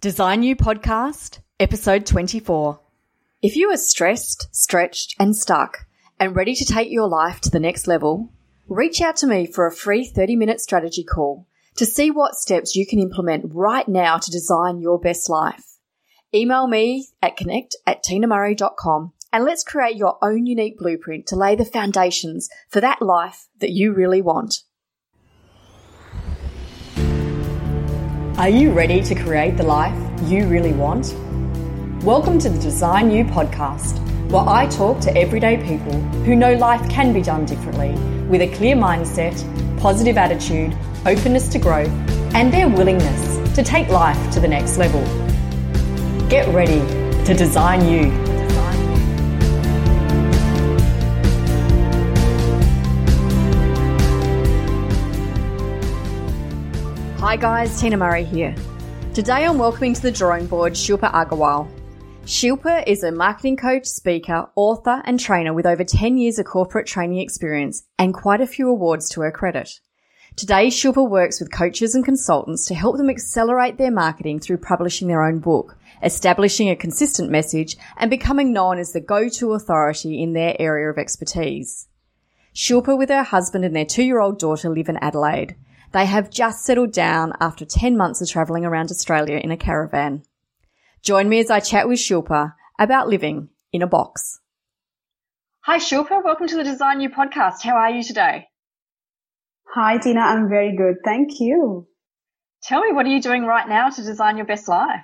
Design You Podcast, Episode 24. If you are stressed, stretched, and stuck, and ready to take your life to the next level, reach out to me for a free 30 minute strategy call to see what steps you can implement right now to design your best life. Email me at connect at tinamurray.com and let's create your own unique blueprint to lay the foundations for that life that you really want. Are you ready to create the life you really want? Welcome to the Design You podcast, where I talk to everyday people who know life can be done differently with a clear mindset, positive attitude, openness to growth, and their willingness to take life to the next level. Get ready to design you. Hi guys, Tina Murray here. Today I'm welcoming to the drawing board Shilpa Agarwal. Shilpa is a marketing coach, speaker, author, and trainer with over 10 years of corporate training experience and quite a few awards to her credit. Today, Shilpa works with coaches and consultants to help them accelerate their marketing through publishing their own book, establishing a consistent message, and becoming known as the go-to authority in their area of expertise. Shilpa with her husband and their two-year-old daughter live in Adelaide. They have just settled down after 10 months of travelling around Australia in a caravan. Join me as I chat with Shilpa about living in a box. Hi, Shilpa. Welcome to the Design You podcast. How are you today? Hi, Tina. I'm very good. Thank you. Tell me, what are you doing right now to design your best life?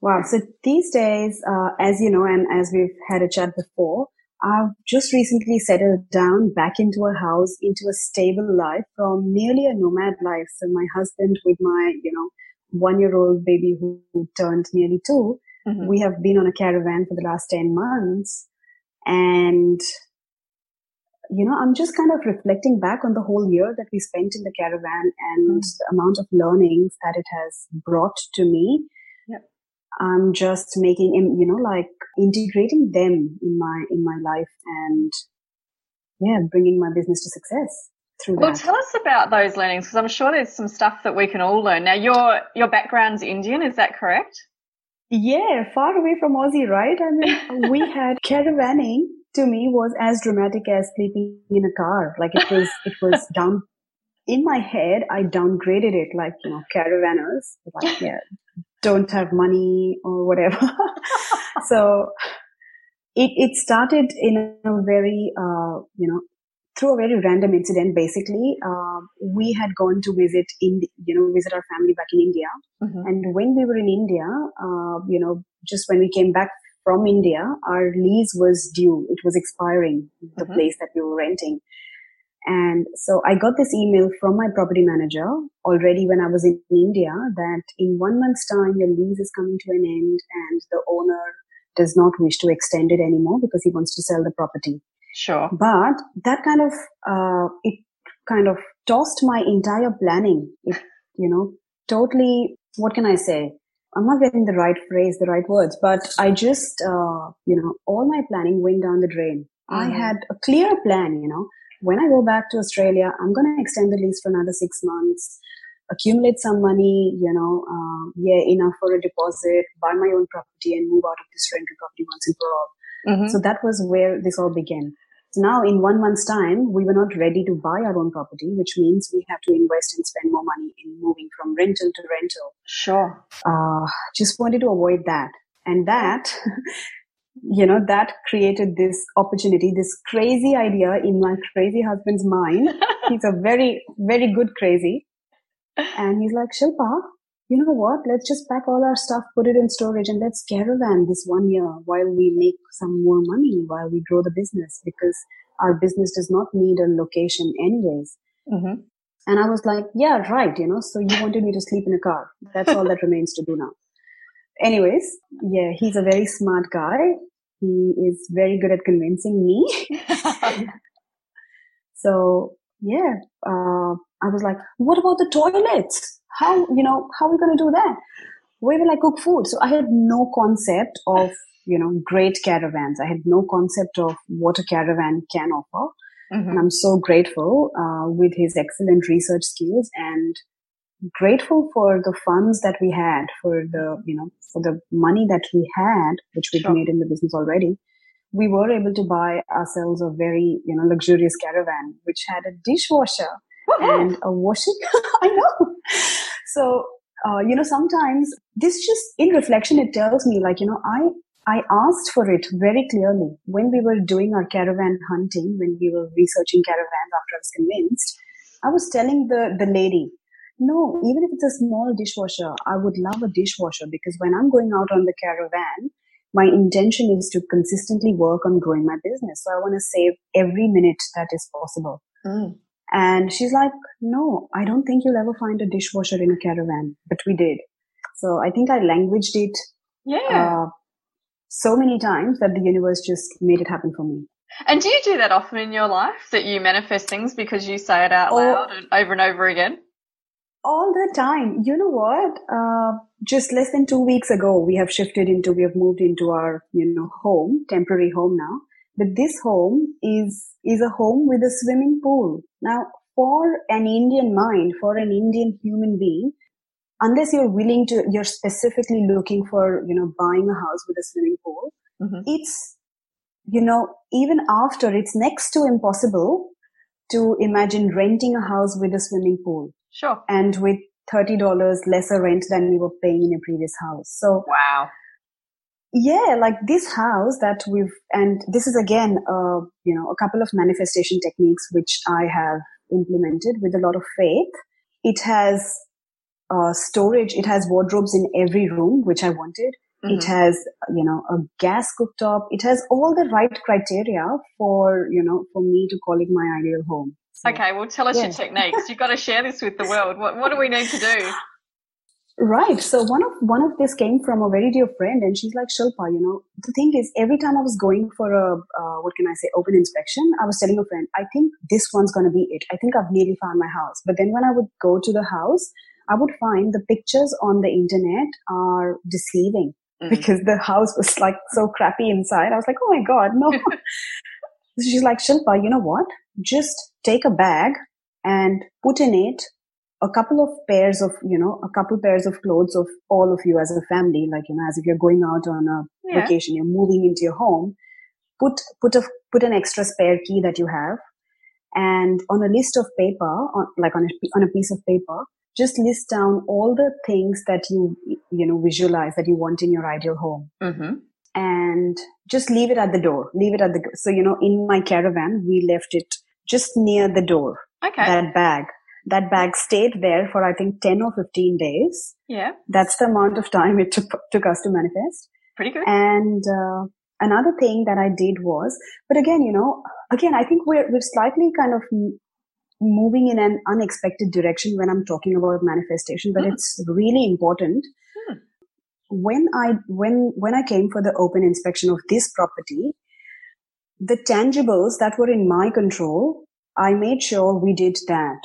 Wow. So these days, uh, as you know, and as we've had a chat before, I've just recently settled down back into a house, into a stable life from nearly a nomad life. So my husband with my, you know, one year old baby who, who turned nearly 2 mm-hmm. we have been on a caravan for the last 10 months. And, you know, I'm just kind of reflecting back on the whole year that we spent in the caravan and mm-hmm. the amount of learnings that it has brought to me. I'm just making, you know, like integrating them in my in my life and yeah bringing my business to success through well tell us about those learnings because i'm sure there's some stuff that we can all learn. Now your your background's indian is that correct? Yeah far away from aussie right? I mean we had caravanning to me was as dramatic as sleeping in a car. Like it was it was down in my head i downgraded it like you know caravanners like yeah don't have money or whatever so it, it started in a very, uh, you know, through a very random incident. Basically, uh, we had gone to visit in, you know, visit our family back in India. Mm-hmm. And when we were in India, uh, you know, just when we came back from India, our lease was due. It was expiring, the mm-hmm. place that we were renting. And so I got this email from my property manager already when I was in India that in one month's time, your lease is coming to an end and the owner does not wish to extend it anymore because he wants to sell the property. Sure. But that kind of, uh, it kind of tossed my entire planning. It, you know, totally, what can I say? I'm not getting the right phrase, the right words, but I just, uh, you know, all my planning went down the drain. Mm-hmm. I had a clear plan, you know, when I go back to Australia, I'm going to extend the lease for another six months accumulate some money, you know, uh, yeah, enough for a deposit, buy my own property and move out of this rental property once and for all. Mm-hmm. So that was where this all began. So now in one month's time, we were not ready to buy our own property, which means we have to invest and spend more money in moving from rental to rental. Sure. Uh, just wanted to avoid that. And that, you know, that created this opportunity, this crazy idea in my crazy husband's mind. He's a very, very good crazy and he's like, Shilpa, you know what? Let's just pack all our stuff, put it in storage, and let's caravan this one year while we make some more money, while we grow the business, because our business does not need a location anyways. Mm-hmm. And I was like, yeah, right, you know, so you wanted me to sleep in a car. That's all that remains to do now. Anyways, yeah, he's a very smart guy. He is very good at convincing me. so yeah, uh, I was like, what about the toilets? How, you know, how are we going to do that? Where will I cook food? So I had no concept of, you know, great caravans. I had no concept of what a caravan can offer. Mm-hmm. And I'm so grateful uh, with his excellent research skills and grateful for the funds that we had, for the, you know, for the money that we had, which we'd sure. made in the business already. We were able to buy ourselves a very, you know, luxurious caravan, which had a dishwasher and a washing. I know. So, uh, you know, sometimes this just in reflection, it tells me like, you know, I, I asked for it very clearly when we were doing our caravan hunting, when we were researching caravans after I was convinced. I was telling the, the lady, no, even if it's a small dishwasher, I would love a dishwasher because when I'm going out on the caravan, my intention is to consistently work on growing my business. So I want to save every minute that is possible. Mm. And she's like, no, I don't think you'll ever find a dishwasher in a caravan, but we did. So I think I languaged it. Yeah. Uh, so many times that the universe just made it happen for me. And do you do that often in your life that you manifest things because you say it out oh, loud and over and over again? All the time. You know what? Uh, just less than two weeks ago, we have shifted into, we have moved into our, you know, home, temporary home now. But this home is, is a home with a swimming pool. Now, for an Indian mind, for an Indian human being, unless you're willing to, you're specifically looking for, you know, buying a house with a swimming pool, mm-hmm. it's, you know, even after it's next to impossible to imagine renting a house with a swimming pool. Sure. And with $30 lesser rent than we were paying in a previous house. So, wow. Yeah, like this house that we've, and this is again, uh, you know, a couple of manifestation techniques which I have implemented with a lot of faith. It has uh, storage. It has wardrobes in every room, which I wanted. Mm-hmm. It has, you know, a gas cooktop. It has all the right criteria for, you know, for me to call it my ideal home. Okay, well, tell us yeah. your techniques. You've got to share this with the world. What, what do we need to do? Right. So one of one of this came from a very dear friend, and she's like, Shilpa, you know, the thing is, every time I was going for a uh, what can I say, open inspection, I was telling a friend, I think this one's going to be it. I think I've nearly found my house. But then when I would go to the house, I would find the pictures on the internet are deceiving mm-hmm. because the house was like so crappy inside. I was like, oh my God, no. she's like, Shilpa, you know what? Just take a bag and put in it a couple of pairs of, you know, a couple pairs of clothes of all of you as a family, like, you know, as if you're going out on a yeah. vacation, you're moving into your home. Put, put a, put an extra spare key that you have and on a list of paper, on, like on a, on a piece of paper, just list down all the things that you you know visualize that you want in your ideal home mm-hmm. and just leave it at the door leave it at the so you know in my caravan we left it just near the door. Okay. That bag. That bag stayed there for i think 10 or 15 days. Yeah. That's the amount of time it took, took us to manifest. Pretty good. And uh, another thing that i did was but again you know again i think we're, we're slightly kind of moving in an unexpected direction when I'm talking about manifestation, but mm. it's really important. Mm. When I when when I came for the open inspection of this property, the tangibles that were in my control, I made sure we did that.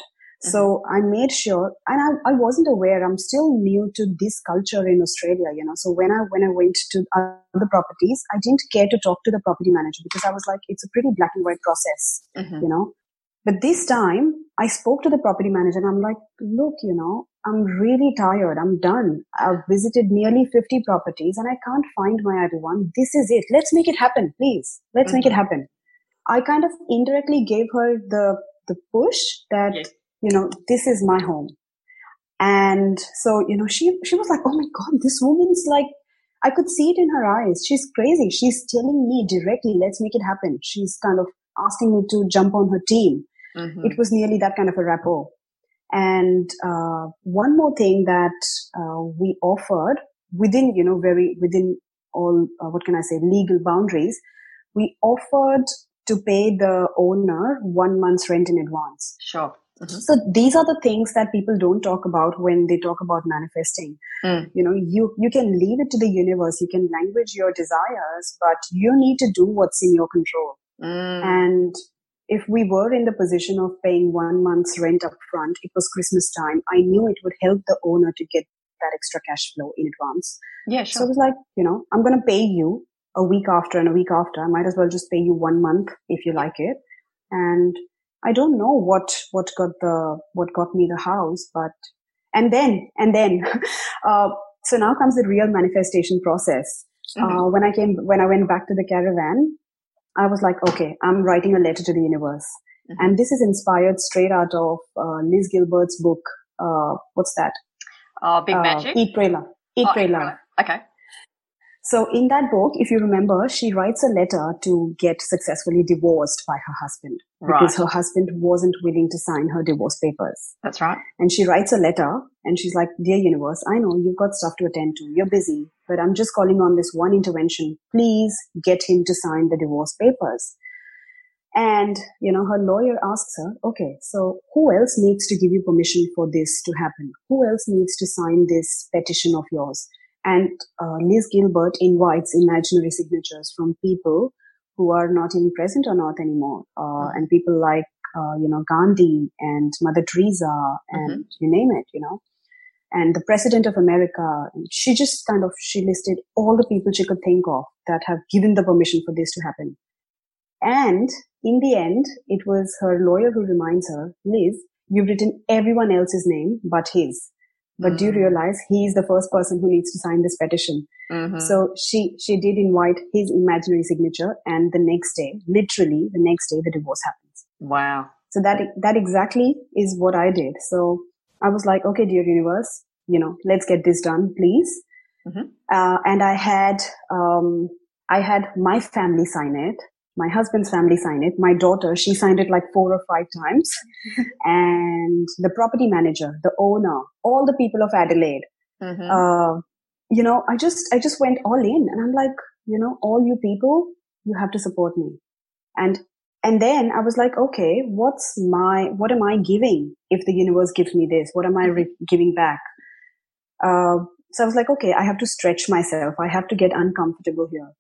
Mm-hmm. So I made sure, and I, I wasn't aware. I'm still new to this culture in Australia, you know. So when I when I went to other properties, I didn't care to talk to the property manager because I was like, it's a pretty black and white process, mm-hmm. you know. But this time I spoke to the property manager and I'm like, look, you know, I'm really tired. I'm done. I've visited nearly 50 properties and I can't find my other one. This is it. Let's make it happen, please. Let's mm-hmm. make it mm-hmm. happen. I kind of indirectly gave her the, the push that, yes. you know, this is my home. And so, you know, she, she was like, Oh my God, this woman's like, I could see it in her eyes. She's crazy. She's telling me directly, let's make it happen. She's kind of asking me to jump on her team. Mm-hmm. It was nearly that kind of a rapport. And uh, one more thing that uh, we offered within, you know, very within all uh, what can I say, legal boundaries, we offered to pay the owner one month's rent in advance. Sure. Mm-hmm. So these are the things that people don't talk about when they talk about manifesting. Mm. You know, you, you can leave it to the universe. You can language your desires, but you need to do what's in your control. Mm. And if we were in the position of paying one month's rent up front, it was Christmas time, I knew it would help the owner to get that extra cash flow in advance. Yeah, sure. So it was like, you know, I'm going to pay you a week after and a week after. I might as well just pay you one month if you like it. And I don't know what, what got the, what got me the house, but and then, and then, uh, so now comes the real manifestation process. Mm-hmm. Uh, when I came, when I went back to the caravan, I was like, okay, I'm writing a letter to the universe. Mm-hmm. And this is inspired straight out of uh, Liz Gilbert's book. Uh, what's that? Uh, Big Magic? Eat, Pray, Love. Eat, oh, Pray, Love. Okay. So in that book, if you remember, she writes a letter to get successfully divorced by her husband right. because her husband wasn't willing to sign her divorce papers. That's right. And she writes a letter and she's like, Dear universe, I know you've got stuff to attend to. You're busy, but I'm just calling on this one intervention. Please get him to sign the divorce papers. And, you know, her lawyer asks her, okay, so who else needs to give you permission for this to happen? Who else needs to sign this petition of yours? And uh, Liz Gilbert invites imaginary signatures from people who are not even present on Earth anymore, uh, mm-hmm. and people like uh, you know Gandhi and Mother Teresa and mm-hmm. you name it, you know, and the President of America. She just kind of she listed all the people she could think of that have given the permission for this to happen. And in the end, it was her lawyer who reminds her, Liz, you've written everyone else's name but his. But mm-hmm. do you mm. realize he's the first person who needs to sign this petition? Mm-hmm. So she, she did invite his imaginary signature and the next day, literally the next day, the divorce happens. Wow. So that, that exactly is what I did. So I was like, okay, dear universe, you know, let's get this done, please. Mm-hmm. Uh, and I had, um, I had my family sign it my husband's family signed it. My daughter, she signed it like four or five times. and the property manager, the owner, all the people of Adelaide. Mm-hmm. Uh, you know, I just, I just went all in and I'm like, you know, all you people, you have to support me. And, and then I was like, okay, what's my, what am I giving if the universe gives me this? What am I re- giving back? Uh, so I was like, okay, I have to stretch myself. I have to get uncomfortable here.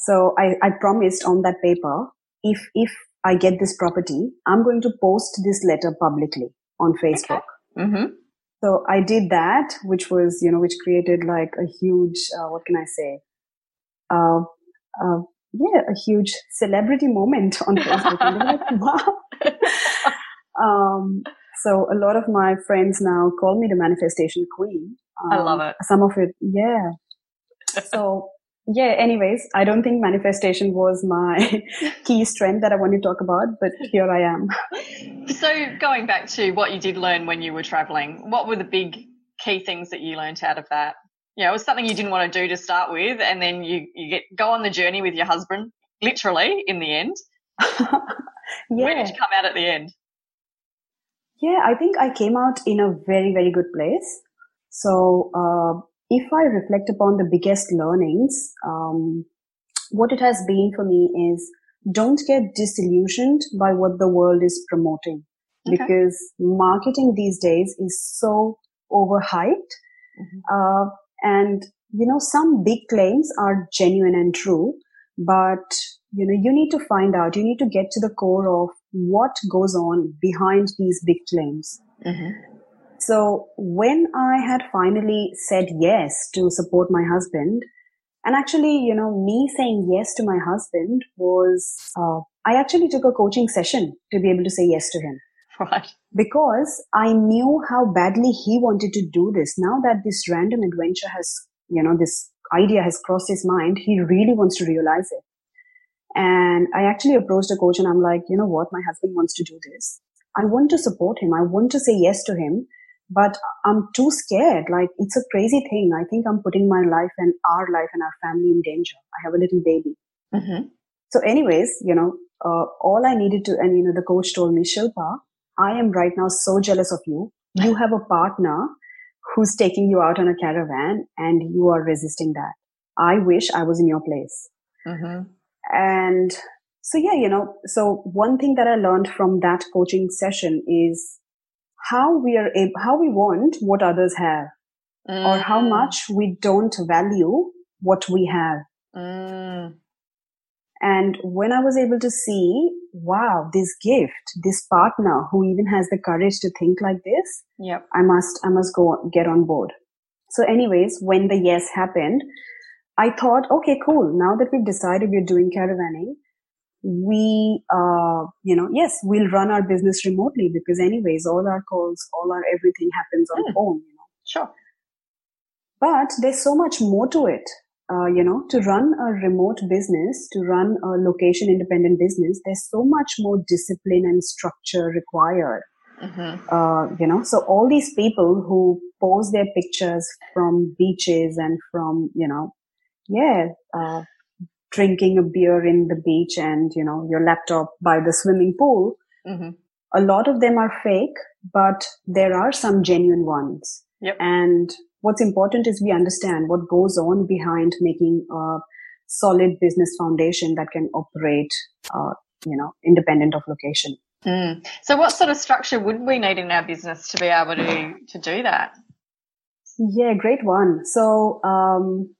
So I, I promised on that paper, if, if I get this property, I'm going to post this letter publicly on Facebook. Okay. Mm-hmm. So I did that, which was, you know, which created like a huge, uh, what can I say? Uh, uh, yeah, a huge celebrity moment on Facebook. like, wow. um, so a lot of my friends now call me the manifestation queen. Um, I love it. Some of it, yeah. So yeah, anyways, I don't think manifestation was my key strength that I want to talk about, but here I am. So, going back to what you did learn when you were traveling, what were the big key things that you learned out of that? You know, it was something you didn't want to do to start with, and then you, you get go on the journey with your husband, literally, in the end. yeah. Where did you come out at the end? Yeah, I think I came out in a very, very good place. So, uh, if I reflect upon the biggest learnings, um, what it has been for me is don't get disillusioned by what the world is promoting okay. because marketing these days is so overhyped. Mm-hmm. Uh, and, you know, some big claims are genuine and true, but, you know, you need to find out, you need to get to the core of what goes on behind these big claims. Mm-hmm. So when I had finally said yes to support my husband, and actually, you know, me saying yes to my husband was, uh, I actually took a coaching session to be able to say yes to him. Right. Because I knew how badly he wanted to do this. Now that this random adventure has, you know, this idea has crossed his mind, he really wants to realize it. And I actually approached a coach and I'm like, you know what? My husband wants to do this. I want to support him. I want to say yes to him but I'm too scared. Like it's a crazy thing. I think I'm putting my life and our life and our family in danger. I have a little baby. Mm-hmm. So anyways, you know, uh, all I needed to, and you know, the coach told me, Shilpa, I am right now so jealous of you. You have a partner who's taking you out on a caravan and you are resisting that. I wish I was in your place. Mm-hmm. And so, yeah, you know, so one thing that I learned from that coaching session is how we are able, how we want what others have mm. or how mm. much we don't value what we have. Mm. And when I was able to see, wow, this gift, this partner who even has the courage to think like this, yep. I must, I must go get on board. So anyways, when the yes happened, I thought, okay, cool. Now that we've decided we're doing caravanning, we, uh, you know, yes, we'll run our business remotely because anyways, all our calls, all our everything happens on mm. phone, you know. Sure. But there's so much more to it. Uh, you know, to run a remote business, to run a location independent business, there's so much more discipline and structure required. Mm-hmm. Uh, you know, so all these people who pose their pictures from beaches and from, you know, yeah, uh, drinking a beer in the beach and, you know, your laptop by the swimming pool. Mm-hmm. A lot of them are fake, but there are some genuine ones. Yep. And what's important is we understand what goes on behind making a solid business foundation that can operate, uh, you know, independent of location. Mm. So, what sort of structure would we need in our business to be able to to do that? Yeah, great one. So, um,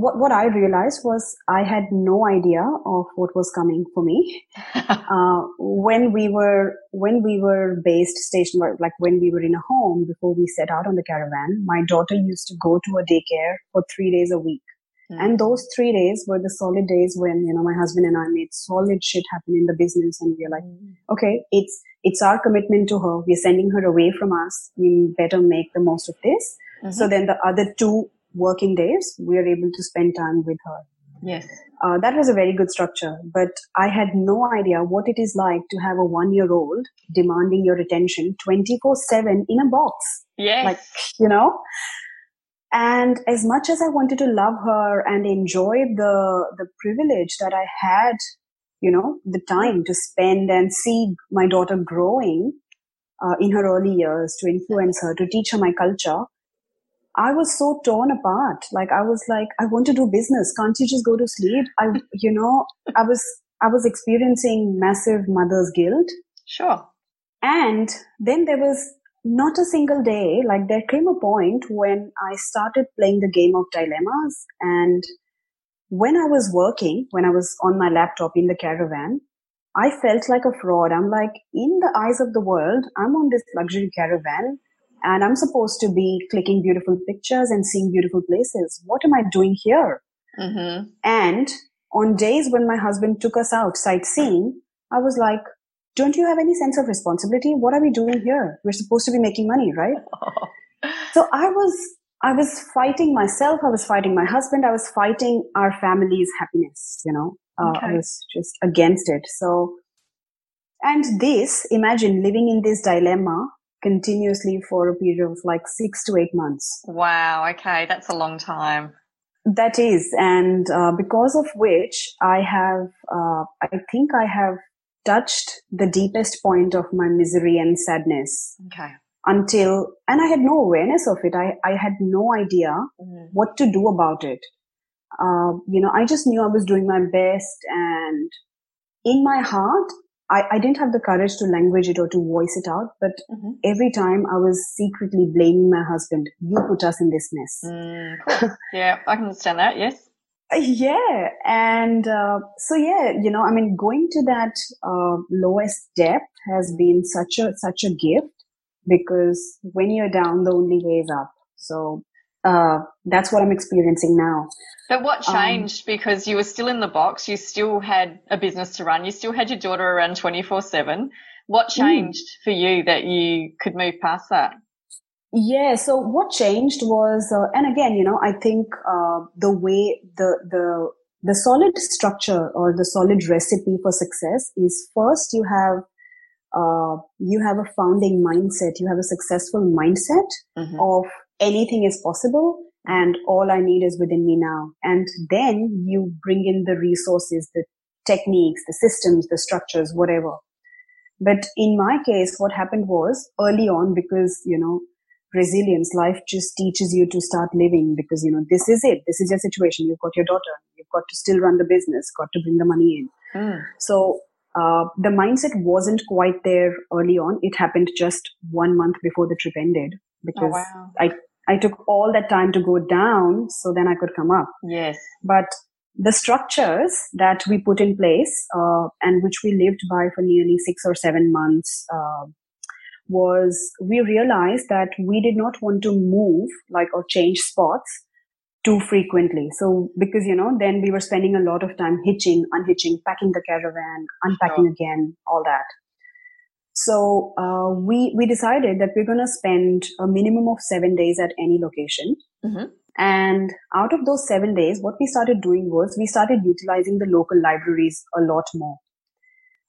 what what I realized was I had no idea of what was coming for me uh, when we were when we were based stationed like when we were in a home before we set out on the caravan. My daughter used to go to a daycare for three days a week. Mm-hmm. And those three days were the solid days when, you know, my husband and I made solid shit happen in the business. And we are like, mm-hmm. okay, it's, it's our commitment to her. We're sending her away from us. We better make the most of this. Mm-hmm. So then the other two working days, we are able to spend time with her. Yes. Uh, that was a very good structure, but I had no idea what it is like to have a one year old demanding your attention 24 7 in a box. Yes. Like, you know, and as much as I wanted to love her and enjoy the, the privilege that I had, you know, the time to spend and see my daughter growing uh, in her early years, to influence her, to teach her my culture, I was so torn apart. Like I was like, I want to do business. Can't you just go to sleep? I, you know, I was, I was experiencing massive mother's guilt. Sure. And then there was not a single day, like there came a point when I started playing the game of dilemmas. And when I was working, when I was on my laptop in the caravan, I felt like a fraud. I'm like, in the eyes of the world, I'm on this luxury caravan and I'm supposed to be clicking beautiful pictures and seeing beautiful places. What am I doing here? Mm-hmm. And on days when my husband took us out sightseeing, I was like, don't you have any sense of responsibility? What are we doing here? We're supposed to be making money, right? so I was, I was fighting myself. I was fighting my husband. I was fighting our family's happiness, you know, uh, okay. I was just against it. So, and this, imagine living in this dilemma continuously for a period of like six to eight months. Wow. Okay. That's a long time. That is. And uh, because of which I have, uh, I think I have touched the deepest point of my misery and sadness. Okay. Until, and I had no awareness of it. I, I had no idea mm. what to do about it. Uh, you know, I just knew I was doing my best and in my heart, I, I didn't have the courage to language it or to voice it out, but mm-hmm. every time I was secretly blaming my husband, you put us in this mess. Mm, cool. yeah, I can understand that. Yes. Yeah. And uh, so, yeah, you know, I mean, going to that uh, lowest depth has been such a, such a gift because when you're down, the only way is up. So uh, that's what I'm experiencing now. But what um, changed? Um, because you were still in the box, you still had a business to run, you still had your daughter around 24 7. What mm. changed mm. for you that you could move past that? Yeah. So what changed was, uh, and again, you know, I think uh, the way the the the solid structure or the solid recipe for success is first you have uh, you have a founding mindset, you have a successful mindset mm-hmm. of anything is possible and all I need is within me now. And then you bring in the resources, the techniques, the systems, the structures, whatever. But in my case, what happened was early on because, you know, resilience. Life just teaches you to start living because, you know, this is it. This is your situation. You've got your daughter. You've got to still run the business, got to bring the money in. Mm. So, uh, the mindset wasn't quite there early on. It happened just one month before the trip ended because oh, wow. I, I took all that time to go down so then I could come up. Yes. But the structures that we put in place uh, and which we lived by for nearly six or seven months uh, was we realized that we did not want to move like or change spots too frequently. So because, you know, then we were spending a lot of time hitching, unhitching, packing the caravan, unpacking sure. again, all that. So uh, we we decided that we're going to spend a minimum of seven days at any location. Mm-hmm. And out of those seven days, what we started doing was we started utilizing the local libraries a lot more.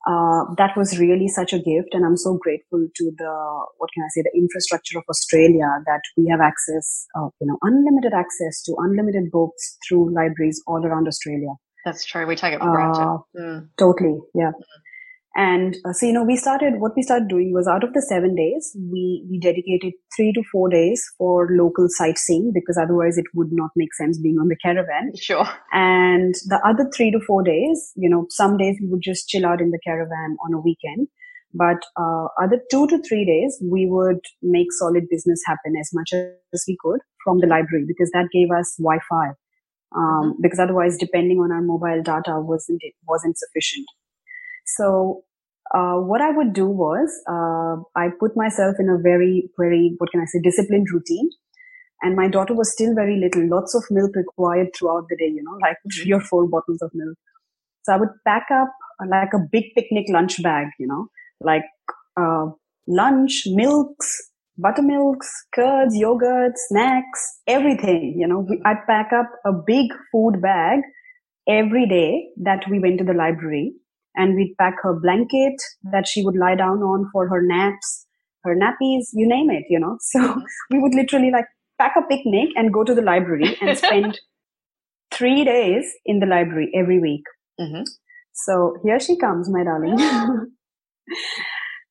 Uh, that was really such a gift, and I'm so grateful to the what can I say the infrastructure of Australia that we have access, uh, you know, unlimited access to unlimited books through libraries all around Australia. That's true. We take it for granted. Mm. Totally, yeah. Mm. And uh, so, you know, we started, what we started doing was out of the seven days, we, we dedicated three to four days for local sightseeing because otherwise it would not make sense being on the caravan. Sure. And the other three to four days, you know, some days we would just chill out in the caravan on a weekend. But uh, other two to three days, we would make solid business happen as much as we could from the library because that gave us Wi-Fi. Um, mm-hmm. Because otherwise, depending on our mobile data wasn't it wasn't sufficient. So uh, what I would do was uh, I put myself in a very, very, what can I say, disciplined routine. And my daughter was still very little, lots of milk required throughout the day, you know, like three or four bottles of milk. So I would pack up uh, like a big picnic lunch bag, you know, like uh, lunch, milks, buttermilks, curds, yogurt, snacks, everything, you know. I'd pack up a big food bag every day that we went to the library and we'd pack her blanket that she would lie down on for her naps, her nappies, you name it, you know. So we would literally like pack a picnic and go to the library and spend three days in the library every week. Mm-hmm. So here she comes, my darling.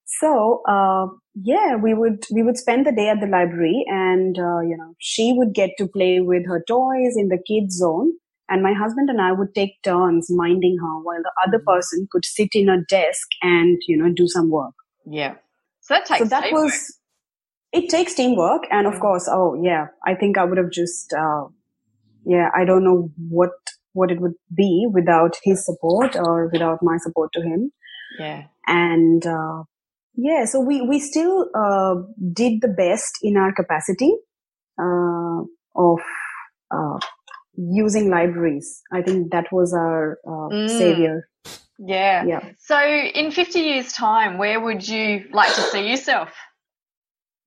so uh, yeah, we would we would spend the day at the library, and uh, you know she would get to play with her toys in the kids zone, and my husband and I would take turns minding her while the other mm-hmm. person could sit in a desk and, you know, do some work. Yeah. So that takes So that teamwork. was, it takes teamwork. And of mm. course, oh yeah, I think I would have just, uh, yeah, I don't know what, what it would be without his support or without my support to him. Yeah. And, uh, yeah, so we, we still, uh, did the best in our capacity, uh, of, uh, using libraries. I think that was our uh, mm. savior. Yeah. Yeah. So in 50 years time, where would you like to see yourself?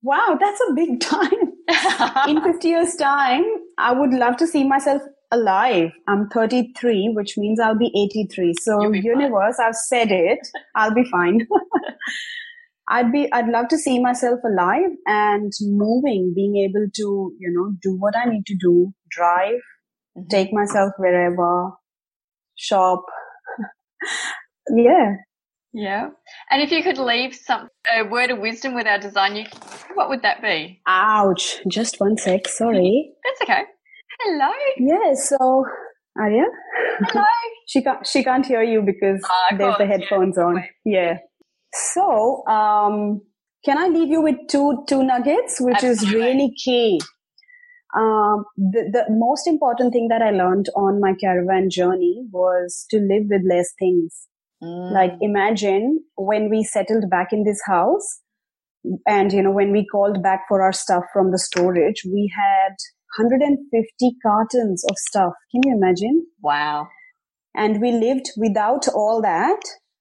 Wow, that's a big time. in 50 years time, I would love to see myself alive. I'm 33, which means I'll be 83. So universe, fine. I've said it. I'll be fine. I'd be, I'd love to see myself alive and moving, being able to, you know, do what I need to do, drive. Take myself wherever, shop. yeah. Yeah. And if you could leave some a word of wisdom with our design, you, what would that be? Ouch. Just one sec. Sorry. That's okay. Hello. Yeah. So, Arya. Hello. she can't. She can't hear you because uh, there's the headphones yeah. on. Yeah. So, um, can I leave you with two two nuggets, which Absolutely. is really key um, the, the most important thing that I learned on my caravan journey was to live with less things. Mm. Like imagine when we settled back in this house and, you know, when we called back for our stuff from the storage, we had 150 cartons of stuff. Can you imagine? Wow. And we lived without all that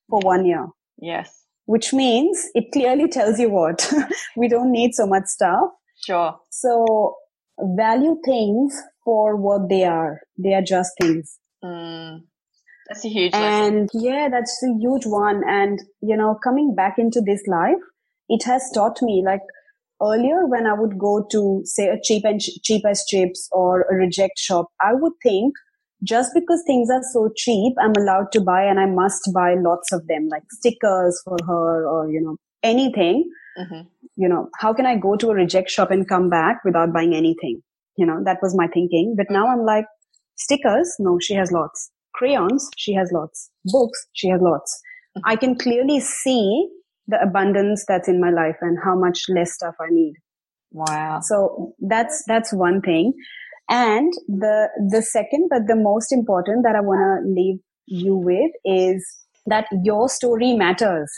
for one year. Yes. Which means it clearly tells you what we don't need so much stuff. Sure. So value things for what they are. They are just things. Mm, that's a huge and lesson. yeah, that's a huge one. And you know, coming back into this life, it has taught me like earlier when I would go to say a cheap and ch- cheap as chips or a reject shop, I would think just because things are so cheap, I'm allowed to buy and I must buy lots of them, like stickers for her or, you know, anything. Mm-hmm you know, how can I go to a reject shop and come back without buying anything? You know, that was my thinking. But now I'm like, stickers? No, she has lots. Crayons? She has lots. Books? She has lots. I can clearly see the abundance that's in my life and how much less stuff I need. Wow. So that's, that's one thing. And the, the second, but the most important that I want to leave you with is that your story matters.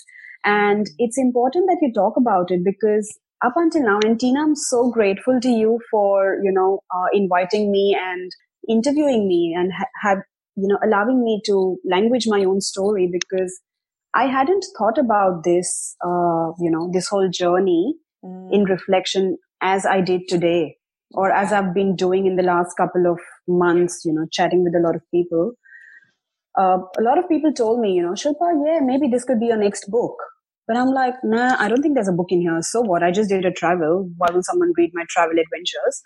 And it's important that you talk about it because up until now. And Tina, I'm so grateful to you for, you know, uh, inviting me and interviewing me and ha- have, you know, allowing me to language my own story because I hadn't thought about this, uh, you know, this whole journey mm. in reflection as I did today or as I've been doing in the last couple of months, you know, chatting with a lot of people. Uh, a lot of people told me, you know, Shilpa, yeah, maybe this could be your next book. But I'm like, nah, I don't think there's a book in here. So what? I just did a travel. Why will someone read my travel adventures?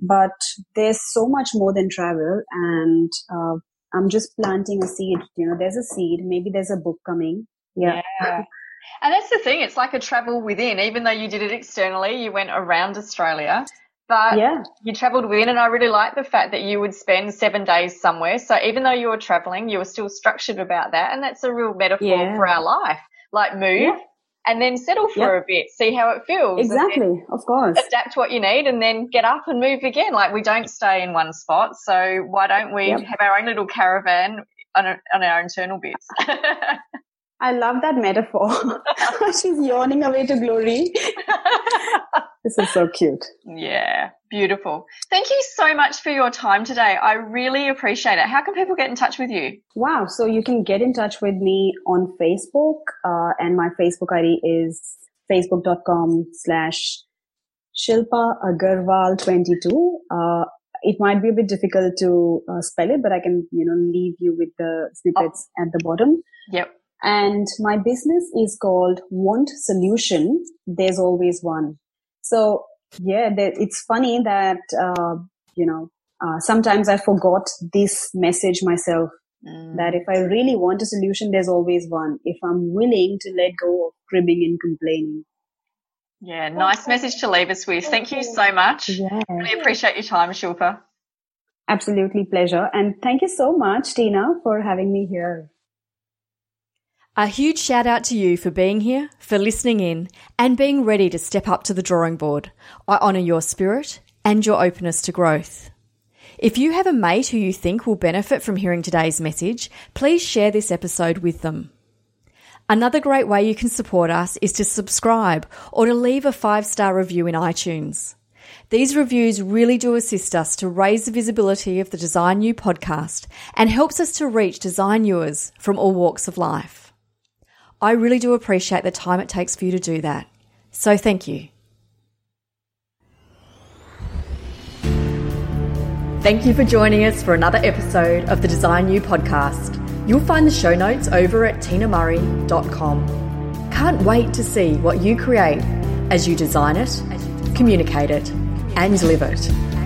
But there's so much more than travel. And uh, I'm just planting a seed. You know, there's a seed. Maybe there's a book coming. Yeah. yeah. And that's the thing. It's like a travel within. Even though you did it externally, you went around Australia. But yeah. you traveled within, and I really like the fact that you would spend seven days somewhere. So even though you were traveling, you were still structured about that. And that's a real metaphor yeah. for our life like move yeah. and then settle for a bit, see how it feels. Exactly, of course. Adapt what you need and then get up and move again. Like we don't stay in one spot. So why don't we yep. have our own little caravan on, a, on our internal bits? I love that metaphor. She's yawning away to glory. this is so cute. Yeah, beautiful. Thank you so much for your time today. I really appreciate it. How can people get in touch with you? Wow. So you can get in touch with me on Facebook, uh, and my Facebook ID is facebook.com slash Shilpa Agarwal 22. Uh, it might be a bit difficult to uh, spell it, but I can, you know, leave you with the snippets oh. at the bottom. Yep. And my business is called Want Solution. There's always one. So yeah, it's funny that, uh, you know, uh, sometimes I forgot this message myself mm. that if I really want a solution, there's always one. If I'm willing to let go of cribbing and complaining. Yeah, nice message to leave us with. Thank you so much. Yeah. Really appreciate your time, Shilpa. Absolutely pleasure. And thank you so much, Tina, for having me here. A huge shout out to you for being here, for listening in, and being ready to step up to the drawing board. I honour your spirit and your openness to growth. If you have a mate who you think will benefit from hearing today's message, please share this episode with them. Another great way you can support us is to subscribe or to leave a five star review in iTunes. These reviews really do assist us to raise the visibility of the Design You podcast and helps us to reach designers from all walks of life. I really do appreciate the time it takes for you to do that. So thank you. Thank you for joining us for another episode of the Design You podcast. You'll find the show notes over at tinamurray.com. Can't wait to see what you create as you design it, communicate it, and live it.